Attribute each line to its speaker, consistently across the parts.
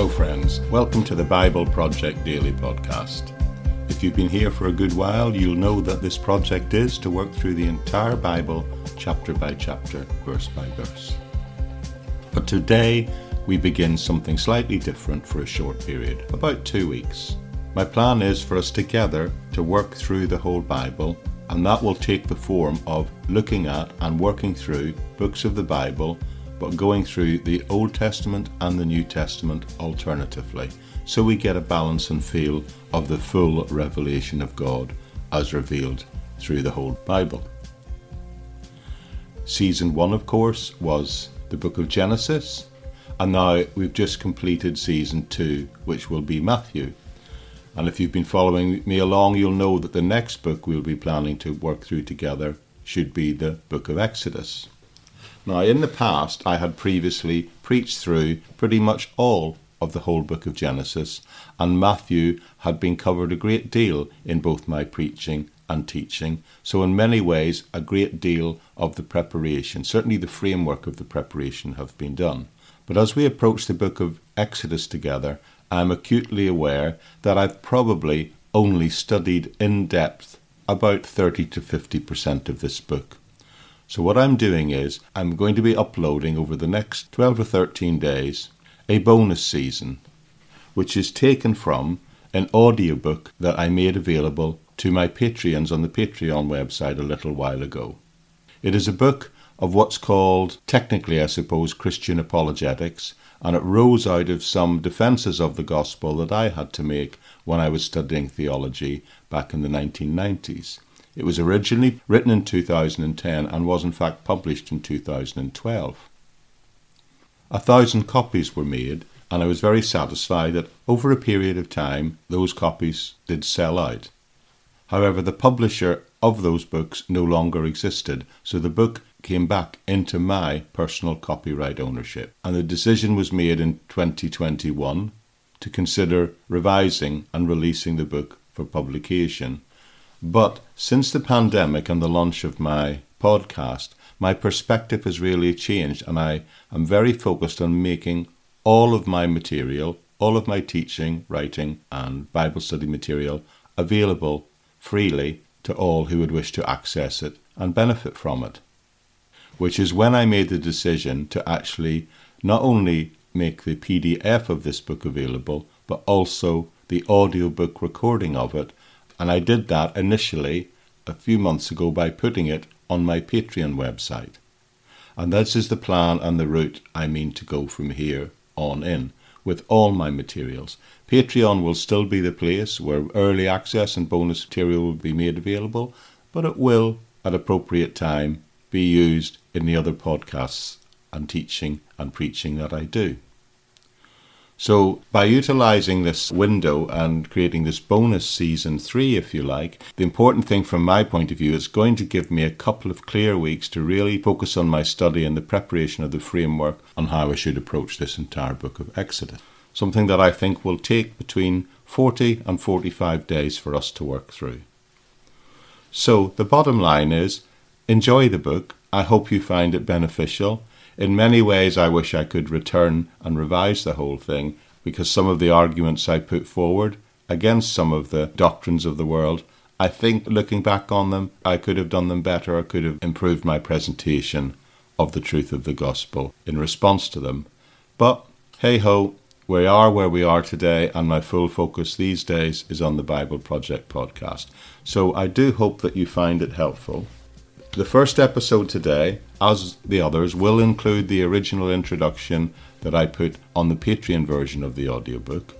Speaker 1: Hello, friends. Welcome to the Bible Project Daily Podcast. If you've been here for a good while, you'll know that this project is to work through the entire Bible, chapter by chapter, verse by verse. But today, we begin something slightly different for a short period, about two weeks. My plan is for us together to work through the whole Bible, and that will take the form of looking at and working through books of the Bible but going through the Old Testament and the New Testament alternatively, so we get a balance and feel of the full revelation of God as revealed through the whole Bible. Season 1, of course, was the book of Genesis, and now we've just completed season 2, which will be Matthew. And if you've been following me along, you'll know that the next book we'll be planning to work through together should be the book of Exodus. Now, in the past, I had previously preached through pretty much all of the whole book of Genesis, and Matthew had been covered a great deal in both my preaching and teaching. So, in many ways, a great deal of the preparation, certainly the framework of the preparation, have been done. But as we approach the book of Exodus together, I'm acutely aware that I've probably only studied in depth about 30 to 50% of this book. So, what I'm doing is I'm going to be uploading over the next 12 or 13 days a bonus season, which is taken from an audiobook that I made available to my Patreons on the Patreon website a little while ago. It is a book of what's called, technically, I suppose, Christian apologetics, and it rose out of some defences of the gospel that I had to make when I was studying theology back in the 1990s. It was originally written in 2010 and was in fact published in 2012. A thousand copies were made, and I was very satisfied that over a period of time those copies did sell out. However, the publisher of those books no longer existed, so the book came back into my personal copyright ownership. And the decision was made in 2021 to consider revising and releasing the book for publication but since the pandemic and the launch of my podcast, my perspective has really changed, and I am very focused on making all of my material, all of my teaching, writing, and Bible study material available freely to all who would wish to access it and benefit from it. Which is when I made the decision to actually not only make the PDF of this book available, but also the audiobook recording of it and I did that initially a few months ago by putting it on my Patreon website. And this is the plan and the route I mean to go from here on in with all my materials. Patreon will still be the place where early access and bonus material will be made available, but it will, at appropriate time, be used in the other podcasts and teaching and preaching that I do. So, by utilizing this window and creating this bonus season three, if you like, the important thing from my point of view is going to give me a couple of clear weeks to really focus on my study and the preparation of the framework on how I should approach this entire book of Exodus. Something that I think will take between 40 and 45 days for us to work through. So, the bottom line is enjoy the book. I hope you find it beneficial. In many ways, I wish I could return and revise the whole thing because some of the arguments I put forward against some of the doctrines of the world, I think looking back on them, I could have done them better. I could have improved my presentation of the truth of the gospel in response to them. But hey ho, we are where we are today, and my full focus these days is on the Bible Project podcast. So I do hope that you find it helpful. The first episode today, as the others, will include the original introduction that I put on the Patreon version of the audiobook.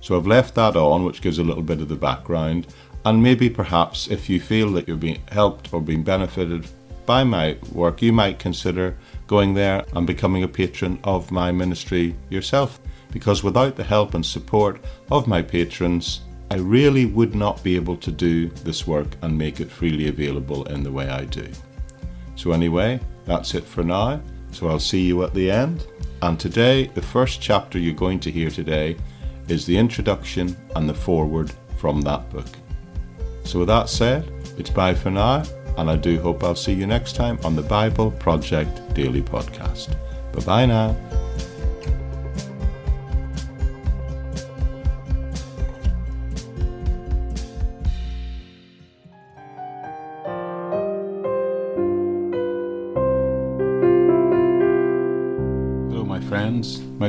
Speaker 1: So I've left that on, which gives a little bit of the background. And maybe perhaps if you feel that you're being helped or being benefited by my work, you might consider going there and becoming a patron of my ministry yourself. Because without the help and support of my patrons, I really would not be able to do this work and make it freely available in the way I do. So, anyway, that's it for now. So, I'll see you at the end. And today, the first chapter you're going to hear today is the introduction and the foreword from that book. So, with that said, it's bye for now, and I do hope I'll see you next time on the Bible Project Daily Podcast. Bye bye now.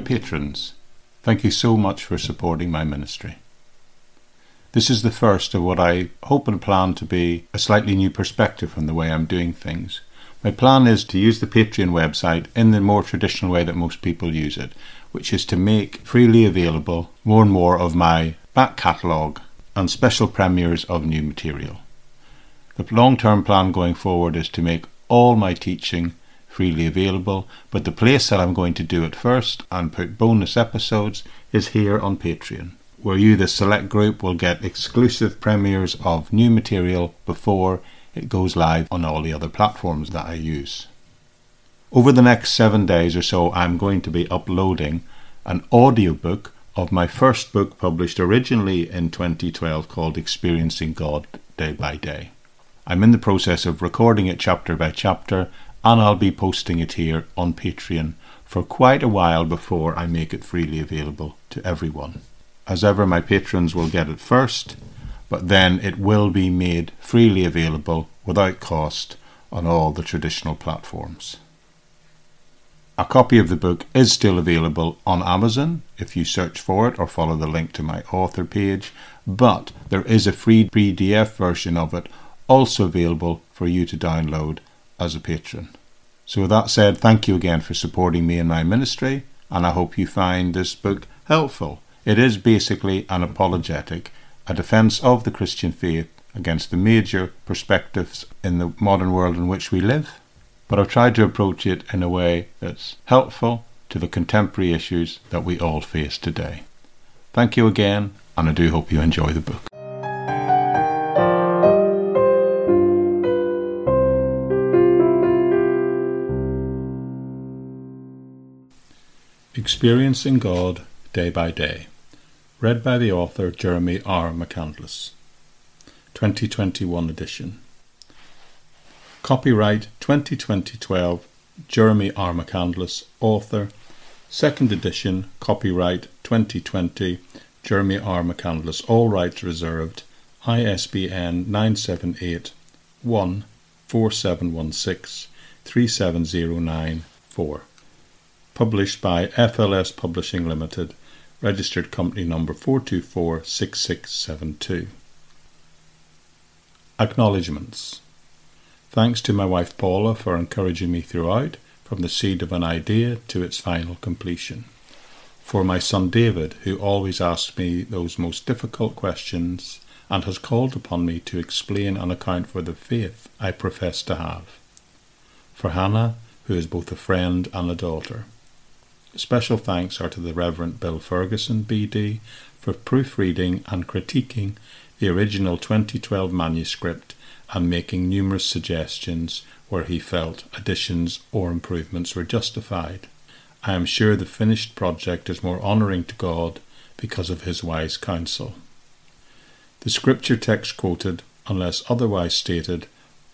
Speaker 1: Patrons. Thank you so much for supporting my ministry. This is the first of what I hope and plan to be a slightly new perspective on the way I'm doing things. My plan is to use the Patreon website in the more traditional way that most people use it, which is to make freely available more and more of my back catalogue and special premieres of new material. The long term plan going forward is to make all my teaching freely available, but the place that I'm going to do it first and put bonus episodes is here on Patreon where you, the select group, will get exclusive premieres of new material before it goes live on all the other platforms that I use. Over the next seven days or so, I'm going to be uploading an audiobook of my first book published originally in 2012 called Experiencing God Day by Day. I'm in the process of recording it chapter by chapter, and I'll be posting it here on Patreon for quite a while before I make it freely available to everyone. As ever, my patrons will get it first, but then it will be made freely available without cost on all the traditional platforms. A copy of the book is still available on Amazon if you search for it or follow the link to my author page, but there is a free PDF version of it also available for you to download as a patron. So, with that said, thank you again for supporting me in my ministry, and I hope you find this book helpful. It is basically an apologetic, a defense of the Christian faith against the major perspectives in the modern world in which we live. But I've tried to approach it in a way that's helpful to the contemporary issues that we all face today. Thank you again, and I do hope you enjoy the book. Experiencing God Day by Day. Read by the author Jeremy R. McCandless. 2021 edition. Copyright 2012 Jeremy R. McCandless, author. Second edition, copyright 2020 Jeremy R. McCandless, all rights reserved. ISBN 978 1 4716 3709 4. Published by FLS Publishing Limited registered company number 4246672. Acknowledgements. Thanks to my wife Paula for encouraging me throughout, from the seed of an idea to its final completion. For my son David, who always asks me those most difficult questions and has called upon me to explain and account for the faith I profess to have. For Hannah, who is both a friend and a daughter. Special thanks are to the Reverend Bill Ferguson, BD, for proofreading and critiquing the original 2012 manuscript and making numerous suggestions where he felt additions or improvements were justified. I am sure the finished project is more honouring to God because of his wise counsel. The scripture text quoted, unless otherwise stated,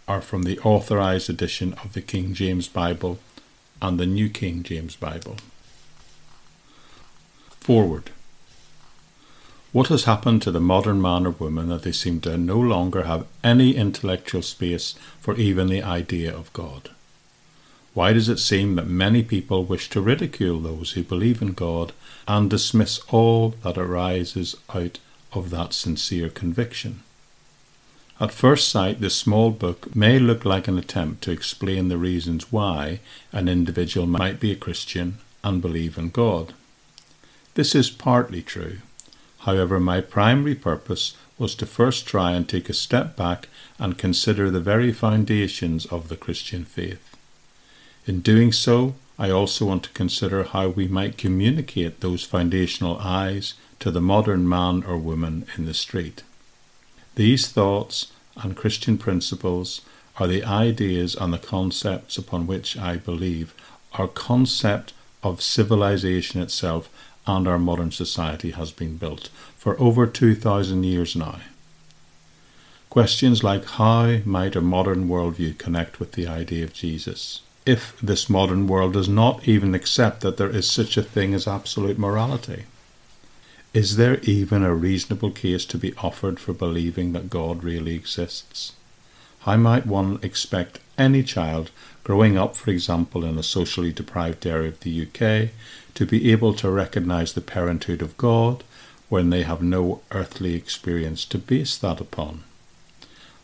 Speaker 1: are from the authorized edition of the King James Bible and the New King James Bible. Forward. What has happened to the modern man or woman that they seem to no longer have any intellectual space for even the idea of God? Why does it seem that many people wish to ridicule those who believe in God and dismiss all that arises out of that sincere conviction? At first sight, this small book may look like an attempt to explain the reasons why an individual might be a Christian and believe in God. This is partly true. However, my primary purpose was to first try and take a step back and consider the very foundations of the Christian faith. In doing so, I also want to consider how we might communicate those foundational eyes to the modern man or woman in the street. These thoughts and Christian principles are the ideas and the concepts upon which I believe our concept of civilization itself and our modern society has been built for over 2,000 years now. Questions like how might a modern worldview connect with the idea of Jesus? If this modern world does not even accept that there is such a thing as absolute morality, is there even a reasonable case to be offered for believing that God really exists? How might one expect any child growing up, for example, in a socially deprived area of the UK, to be able to recognize the parenthood of God when they have no earthly experience to base that upon.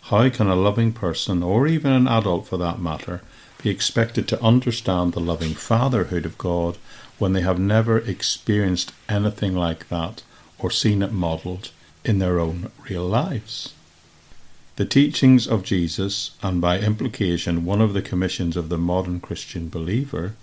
Speaker 1: How can a loving person, or even an adult for that matter, be expected to understand the loving fatherhood of God when they have never experienced anything like that or seen it modelled in their own real lives? The teachings of Jesus, and by implication one of the commissions of the modern Christian believer,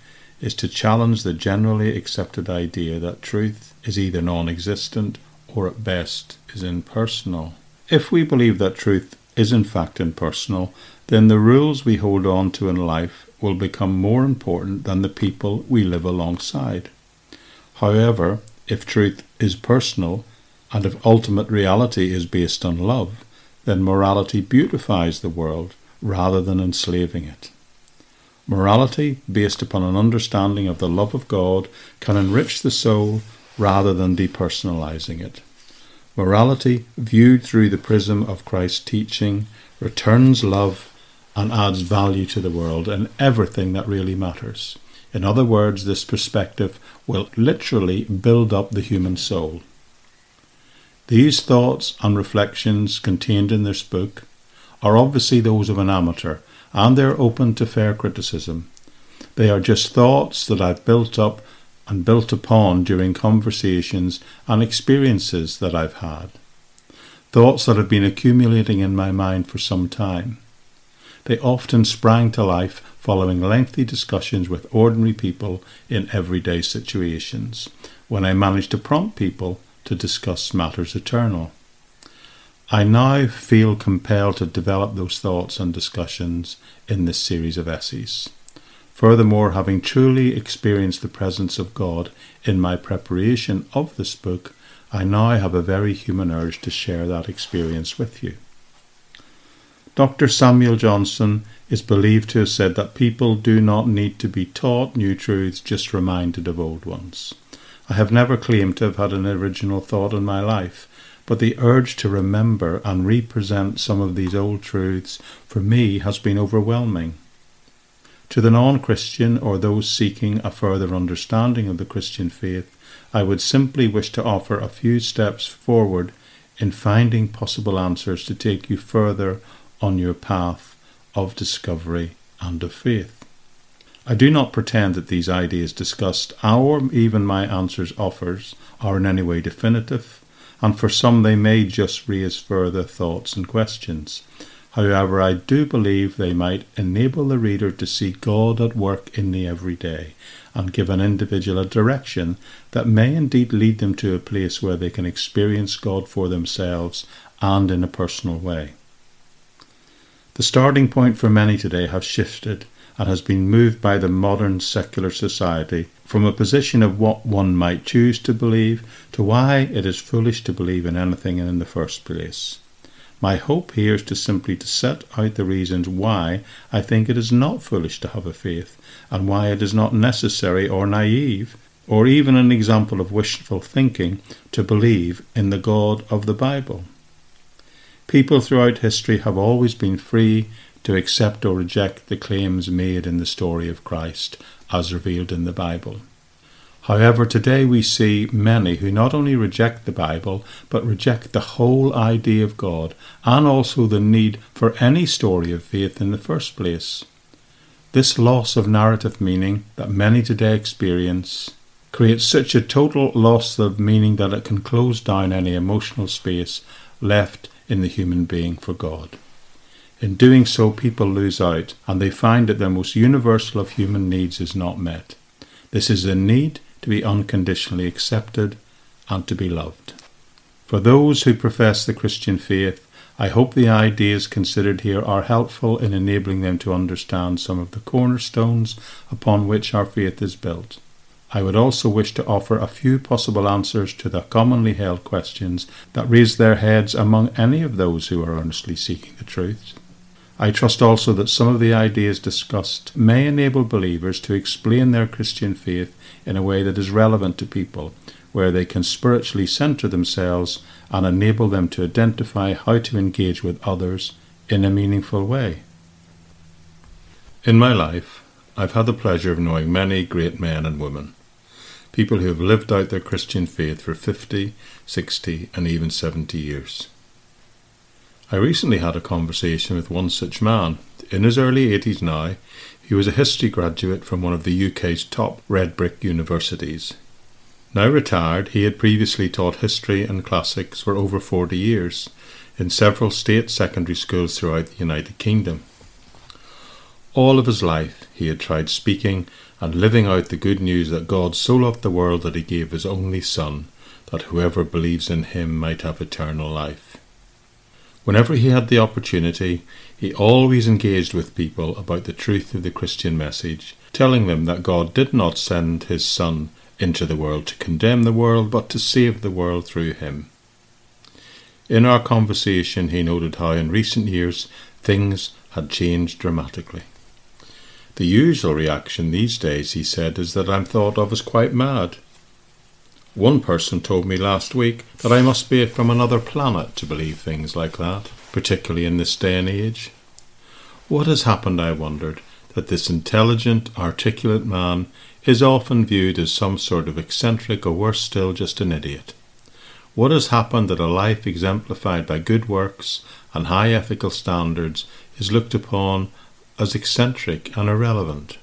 Speaker 1: is to challenge the generally accepted idea that truth is either non existent or at best is impersonal. If we believe that truth is in fact impersonal, then the rules we hold on to in life will become more important than the people we live alongside. However, if truth is personal, and if ultimate reality is based on love, then morality beautifies the world rather than enslaving it. Morality, based upon an understanding of the love of God, can enrich the soul rather than depersonalizing it. Morality, viewed through the prism of Christ's teaching, returns love and adds value to the world and everything that really matters. In other words, this perspective will literally build up the human soul. These thoughts and reflections contained in this book are obviously those of an amateur and they're open to fair criticism. They are just thoughts that I've built up and built upon during conversations and experiences that I've had. Thoughts that have been accumulating in my mind for some time. They often sprang to life following lengthy discussions with ordinary people in everyday situations, when I managed to prompt people to discuss matters eternal. I now feel compelled to develop those thoughts and discussions in this series of essays. Furthermore, having truly experienced the presence of God in my preparation of this book, I now have a very human urge to share that experience with you. Dr. Samuel Johnson is believed to have said that people do not need to be taught new truths, just reminded of old ones. I have never claimed to have had an original thought in my life, but the urge to remember and represent some of these old truths for me has been overwhelming. To the non Christian or those seeking a further understanding of the Christian faith, I would simply wish to offer a few steps forward in finding possible answers to take you further on your path of discovery and of faith. I do not pretend that these ideas discussed, or even my answers offers, are in any way definitive and for some they may just raise further thoughts and questions. However, I do believe they might enable the reader to see God at work in the everyday and give an individual a direction that may indeed lead them to a place where they can experience God for themselves and in a personal way. The starting point for many today has shifted and has been moved by the modern secular society from a position of what one might choose to believe to why it is foolish to believe in anything in the first place. My hope here is to simply to set out the reasons why I think it is not foolish to have a faith, and why it is not necessary or naive, or even an example of wishful thinking, to believe in the God of the Bible. People throughout history have always been free to accept or reject the claims made in the story of Christ as revealed in the Bible. However, today we see many who not only reject the Bible, but reject the whole idea of God and also the need for any story of faith in the first place. This loss of narrative meaning that many today experience creates such a total loss of meaning that it can close down any emotional space left in the human being for God. In doing so, people lose out and they find that the most universal of human needs is not met. This is the need to be unconditionally accepted and to be loved. For those who profess the Christian faith, I hope the ideas considered here are helpful in enabling them to understand some of the cornerstones upon which our faith is built. I would also wish to offer a few possible answers to the commonly held questions that raise their heads among any of those who are earnestly seeking the truth. I trust also that some of the ideas discussed may enable believers to explain their Christian faith in a way that is relevant to people, where they can spiritually center themselves and enable them to identify how to engage with others in a meaningful way. In my life, I've had the pleasure of knowing many great men and women. people who have lived out their Christian faith for 50, 60, and even 70 years. I recently had a conversation with one such man. In his early 80s now, he was a history graduate from one of the UK's top red brick universities. Now retired, he had previously taught history and classics for over 40 years in several state secondary schools throughout the United Kingdom. All of his life, he had tried speaking and living out the good news that God so loved the world that he gave his only Son, that whoever believes in him might have eternal life. Whenever he had the opportunity, he always engaged with people about the truth of the Christian message, telling them that God did not send his Son into the world to condemn the world, but to save the world through him. In our conversation, he noted how in recent years things had changed dramatically. The usual reaction these days, he said, is that I'm thought of as quite mad. One person told me last week that I must be from another planet to believe things like that, particularly in this day and age. What has happened, I wondered, that this intelligent, articulate man is often viewed as some sort of eccentric or worse still, just an idiot? What has happened that a life exemplified by good works and high ethical standards is looked upon as eccentric and irrelevant?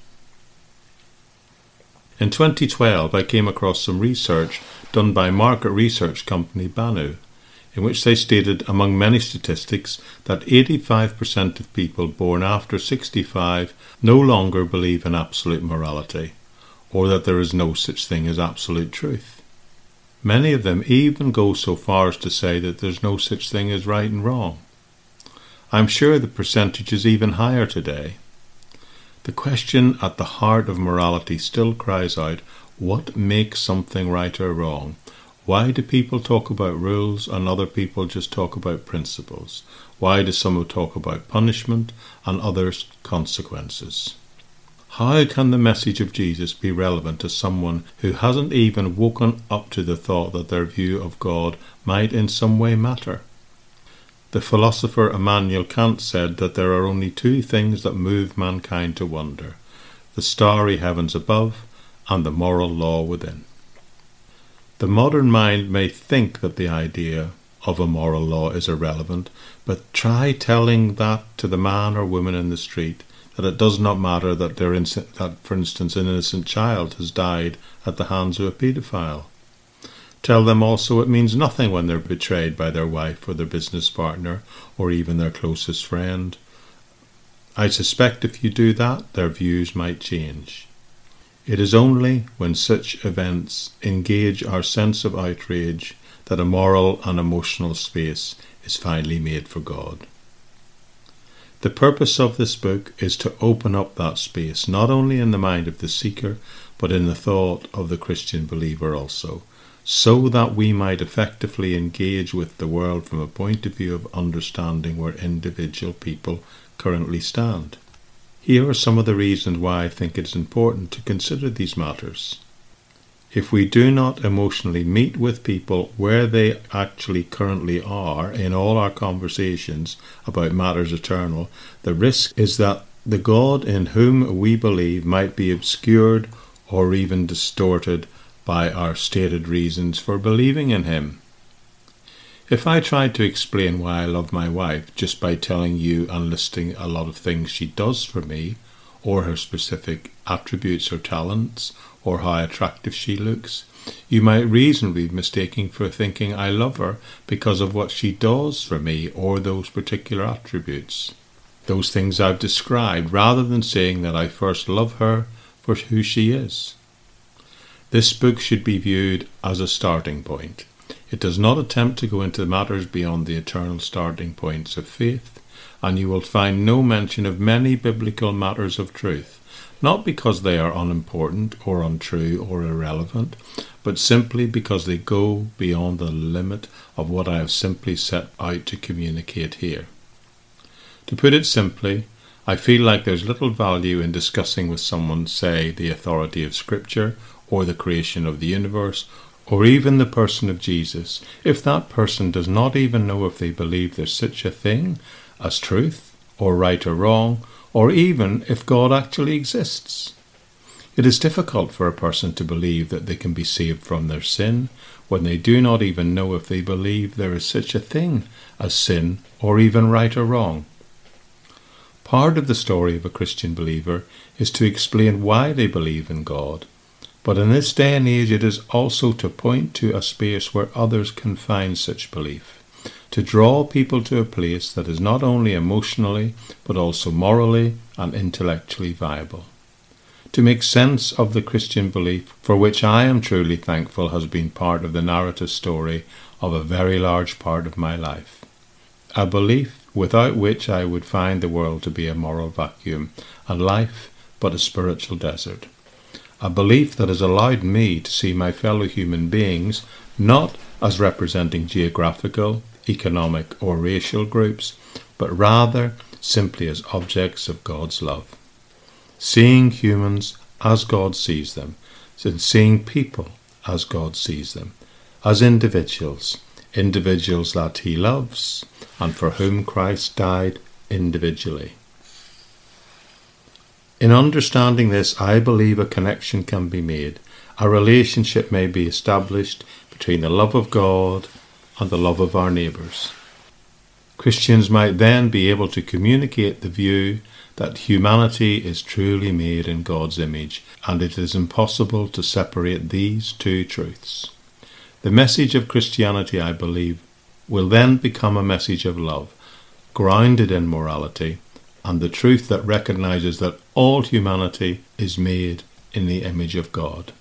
Speaker 1: In 2012, I came across some research done by market research company Banu, in which they stated, among many statistics, that 85% of people born after 65 no longer believe in absolute morality, or that there is no such thing as absolute truth. Many of them even go so far as to say that there's no such thing as right and wrong. I'm sure the percentage is even higher today. The question at the heart of morality still cries out what makes something right or wrong? Why do people talk about rules and other people just talk about principles? Why do some talk about punishment and others consequences? How can the message of Jesus be relevant to someone who hasn't even woken up to the thought that their view of God might in some way matter? The philosopher Immanuel Kant said that there are only two things that move mankind to wonder the starry heavens above and the moral law within. The modern mind may think that the idea of a moral law is irrelevant, but try telling that to the man or woman in the street that it does not matter that, that for instance, an innocent child has died at the hands of a paedophile. Tell them also it means nothing when they're betrayed by their wife or their business partner or even their closest friend. I suspect if you do that, their views might change. It is only when such events engage our sense of outrage that a moral and emotional space is finally made for God. The purpose of this book is to open up that space, not only in the mind of the seeker, but in the thought of the Christian believer also, so that we might effectively engage with the world from a point of view of understanding where individual people currently stand. Here are some of the reasons why I think it is important to consider these matters. If we do not emotionally meet with people where they actually currently are in all our conversations about matters eternal, the risk is that the God in whom we believe might be obscured or even distorted by our stated reasons for believing in Him. If I tried to explain why I love my wife just by telling you and listing a lot of things she does for me, or her specific attributes or talents, or how attractive she looks, you might reasonably be mistaken for thinking I love her because of what she does for me or those particular attributes, those things I've described, rather than saying that I first love her for who she is. This book should be viewed as a starting point. It does not attempt to go into matters beyond the eternal starting points of faith, and you will find no mention of many biblical matters of truth, not because they are unimportant or untrue or irrelevant, but simply because they go beyond the limit of what I have simply set out to communicate here. To put it simply, I feel like there's little value in discussing with someone, say, the authority of Scripture or the creation of the universe, or even the person of Jesus, if that person does not even know if they believe there's such a thing as truth, or right or wrong, or even if God actually exists. It is difficult for a person to believe that they can be saved from their sin when they do not even know if they believe there is such a thing as sin or even right or wrong. Part of the story of a Christian believer is to explain why they believe in God, but in this day and age it is also to point to a space where others can find such belief, to draw people to a place that is not only emotionally but also morally and intellectually viable to make sense of the Christian belief, for which I am truly thankful has been part of the narrative story of a very large part of my life. A belief without which I would find the world to be a moral vacuum, and life but a spiritual desert. A belief that has allowed me to see my fellow human beings not as representing geographical, economic, or racial groups, but rather simply as objects of God's love seeing humans as God sees them, and seeing people as God sees them, as individuals, individuals that He loves, and for whom Christ died individually. In understanding this, I believe a connection can be made. A relationship may be established between the love of God and the love of our neighbours. Christians might then be able to communicate the view that humanity is truly made in God's image, and it is impossible to separate these two truths. The message of Christianity, I believe, will then become a message of love, grounded in morality, and the truth that recognizes that all humanity is made in the image of God.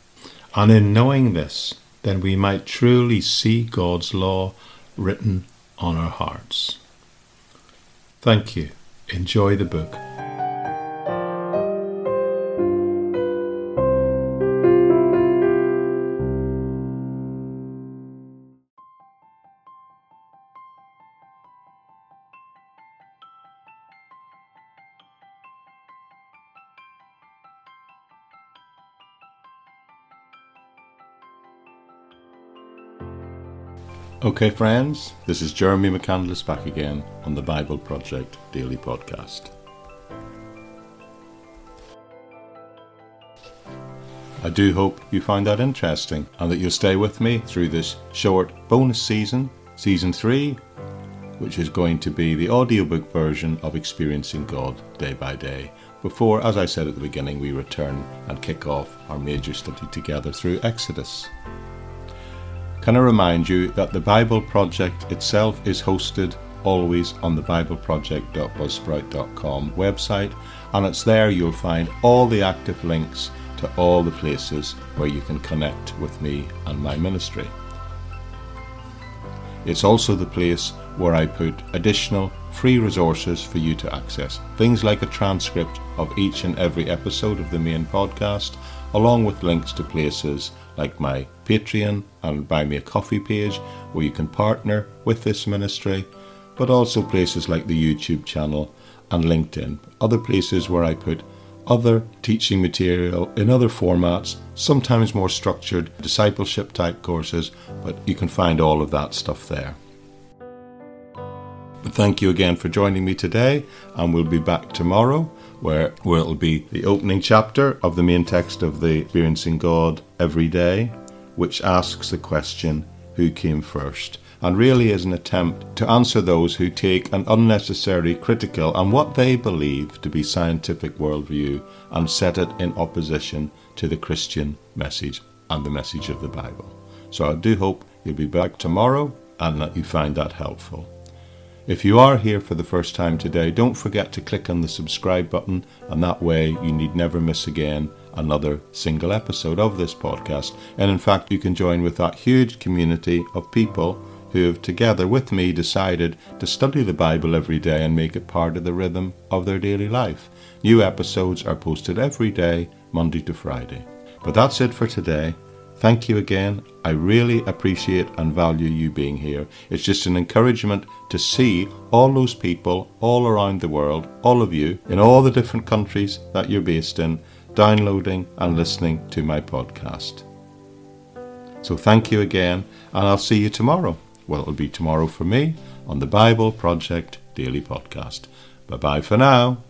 Speaker 1: And in knowing this, then we might truly see God's law written on our hearts. Thank you. Enjoy the book. Okay, friends, this is Jeremy McCandless back again on the Bible Project Daily Podcast. I do hope you find that interesting and that you'll stay with me through this short bonus season, season 3, which is going to be the audiobook version of Experiencing God Day by Day. Before, as I said at the beginning, we return and kick off our major study together through Exodus. Can I remind you that the Bible Project itself is hosted always on the bibleproject.buzzsprout.com website, and it's there you'll find all the active links to all the places where you can connect with me and my ministry. It's also the place where I put additional free resources for you to access. Things like a transcript of each and every episode of the main podcast, along with links to places like my Patreon and Buy Me a Coffee page where you can partner with this ministry, but also places like the YouTube channel and LinkedIn, other places where I put other teaching material in other formats, sometimes more structured discipleship type courses, but you can find all of that stuff there. But thank you again for joining me today, and we'll be back tomorrow where, where it'll be the opening chapter of the main text of the Experiencing God Every Day, which asks the question, Who came first? and really is an attempt to answer those who take an unnecessary critical and what they believe to be scientific worldview and set it in opposition to the Christian message and the message of the Bible. So I do hope you'll be back tomorrow and that you find that helpful. If you are here for the first time today, don't forget to click on the subscribe button, and that way you need never miss again another single episode of this podcast. And in fact, you can join with that huge community of people who have together with me decided to study the Bible every day and make it part of the rhythm of their daily life. New episodes are posted every day, Monday to Friday. But that's it for today. Thank you again. I really appreciate and value you being here. It's just an encouragement to see all those people all around the world, all of you, in all the different countries that you're based in, downloading and listening to my podcast. So thank you again, and I'll see you tomorrow. Well, it'll be tomorrow for me on the Bible Project Daily Podcast. Bye bye for now.